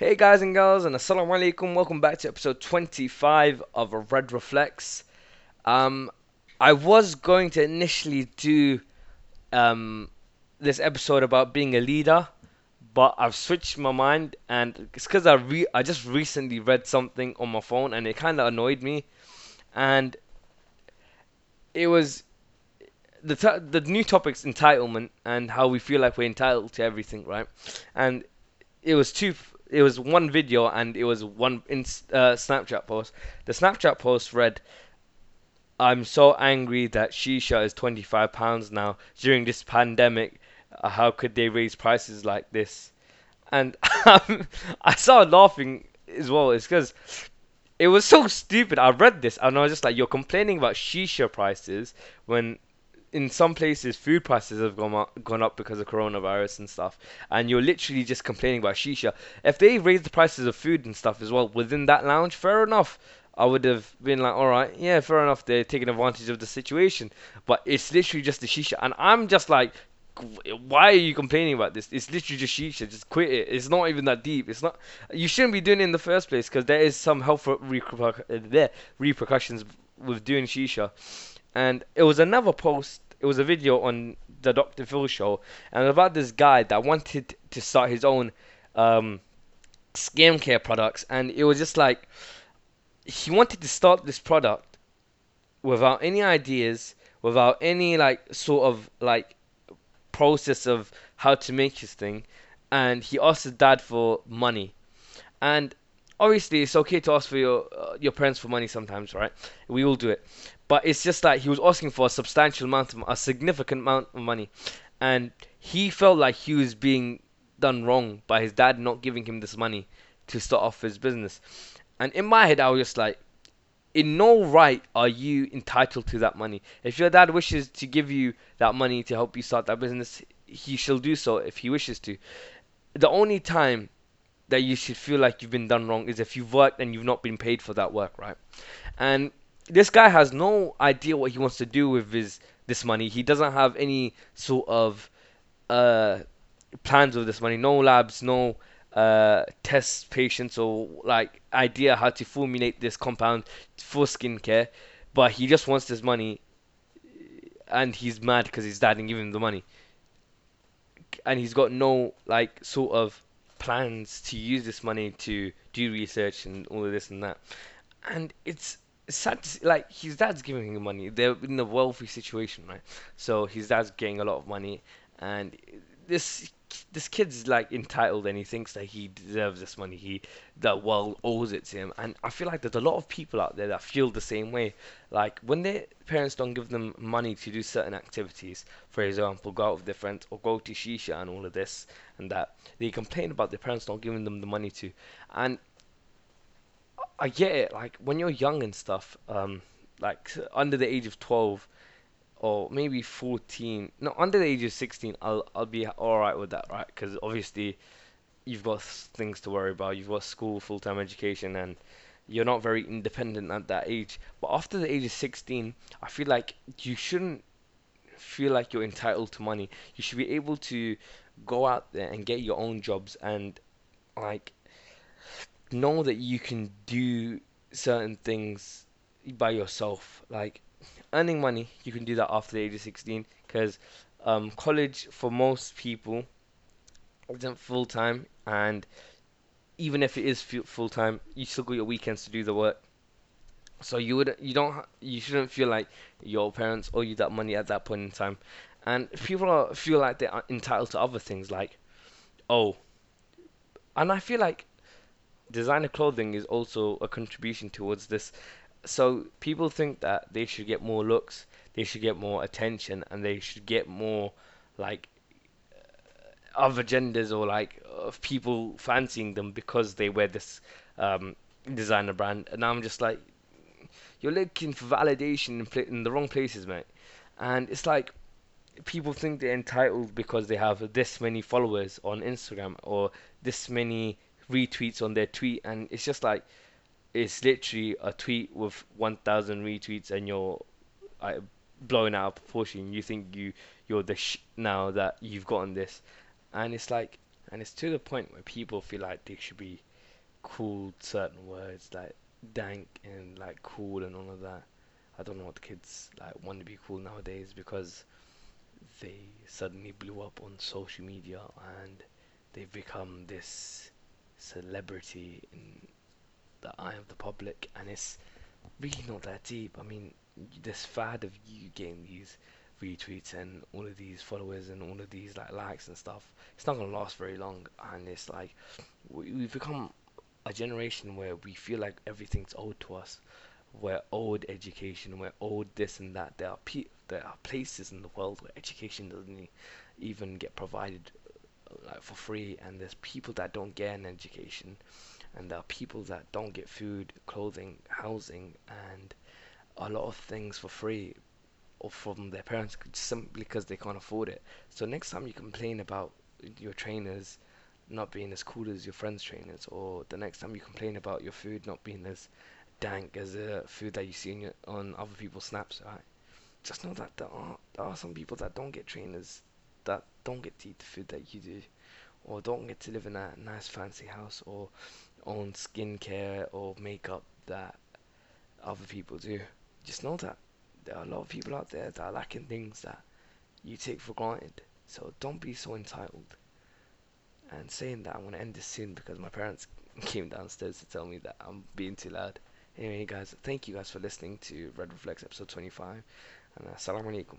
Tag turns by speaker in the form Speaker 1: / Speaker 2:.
Speaker 1: Hey guys and girls, and assalamu alaikum. Welcome back to episode 25 of Red Reflex. Um, I was going to initially do um, this episode about being a leader, but I've switched my mind, and it's because I re- I just recently read something on my phone, and it kind of annoyed me, and it was the t- the new topic's entitlement and how we feel like we're entitled to everything, right? And it was two. It was one video and it was one in uh, Snapchat post. The Snapchat post read, "I'm so angry that shisha is 25 pounds now during this pandemic. How could they raise prices like this?" And I started laughing as well. It's because it was so stupid. I read this and I was just like, "You're complaining about shisha prices when in some places food prices have gone up, gone up because of coronavirus and stuff, and you're literally just complaining about shisha. If they raised the prices of food and stuff as well within that lounge, fair enough. I would have been like, all right, yeah, fair enough. They're taking advantage of the situation, but it's literally just the shisha, and I'm just like, why are you complaining about this? It's literally just shisha. Just quit it. It's not even that deep. It's not. You shouldn't be doing it in the first place because there is some health repercussions uh, repercussions with doing shisha and it was another post. It was a video on the Dr. Phil show, and about this guy that wanted to start his own um, skincare products, and it was just like he wanted to start this product without any ideas, without any like sort of like process of how to make his thing, and he asked his dad for money, and obviously it's okay to ask for your uh, your parents for money sometimes, right? We all do it, but it's just that he was asking for a substantial amount of a significant amount of money, and he felt like he was being done wrong by his dad not giving him this money to start off his business. And in my head, I was just like, in no right are you entitled to that money. If your dad wishes to give you that money to help you start that business, he shall do so if he wishes to. The only time that you should feel like you've been done wrong is if you've worked and you've not been paid for that work, right? And this guy has no idea what he wants to do with his this money. He doesn't have any sort of uh, plans with this money. No labs, no uh, test patients or like idea how to formulate this compound for skincare. But he just wants this money, and he's mad because his dad didn't give him the money, and he's got no like sort of plans to use this money to do research and all of this and that. And it's like his dad's giving him money. They're in a wealthy situation, right? So his dad's getting a lot of money, and this this kid's like entitled, and he thinks that he deserves this money. He that world owes it to him, and I feel like there's a lot of people out there that feel the same way. Like when their parents don't give them money to do certain activities, for example, go out with their friends or go to shisha and all of this and that, they complain about their parents not giving them the money to, and I get it. Like when you're young and stuff, um, like under the age of twelve or maybe fourteen, no, under the age of sixteen, I'll I'll be all right with that, right? Because obviously, you've got things to worry about. You've got school, full time education, and you're not very independent at that age. But after the age of sixteen, I feel like you shouldn't feel like you're entitled to money. You should be able to go out there and get your own jobs and like know that you can do certain things by yourself. Like earning money, you can do that after the age of 16 because um, college for most people isn't full time, and even if it is full time, you still got your weekends to do the work. So you would you don't you shouldn't feel like your parents owe you that money at that point in time, and people are, feel like they're entitled to other things like, oh, and I feel like designer clothing is also a contribution towards this. So people think that they should get more looks, they should get more attention, and they should get more like uh, other genders or like of people fancying them because they wear this um, designer brand. And I'm just like, you're looking for validation in, pl- in the wrong places, mate. And it's like people think they're entitled because they have this many followers on Instagram or this many retweets on their tweet, and it's just like it's literally a tweet with 1,000 retweets, and you're like, blowing out of proportion. You think you you're the sh- now that you've gotten this, and it's like, and it's to the point where people feel like they should be called certain words like dank and like cool and all of that. I don't know what kids like want to be cool nowadays because they suddenly blew up on social media and they've become this celebrity in the eye of the public and it's really not that deep. I mean, this fad of you getting these retweets and all of these followers and all of these like likes and stuff, it's not gonna last very long. And it's like we, we've become a generation where we feel like everything's owed to us. We're owed education. We're owed this and that. There are pe- there are places in the world where education doesn't even get provided like for free, and there's people that don't get an education, and there are people that don't get food, clothing, housing, and a lot of things for free or from their parents simply because they can't afford it. So next time you complain about your trainers not being as cool as your friends' trainers, or the next time you complain about your food not being as dank as the food that you see on, your, on other people's snaps, right? Just know that there are, there are some people that don't get trainers, don't get to eat the food that you do, or don't get to live in a nice fancy house, or own skincare or makeup that other people do. Just know that there are a lot of people out there that are lacking things that you take for granted. So don't be so entitled. And saying that, I'm going to end this soon because my parents came downstairs to tell me that I'm being too loud. Anyway, guys, thank you guys for listening to Red Reflex episode 25. And uh, assalamu alaikum.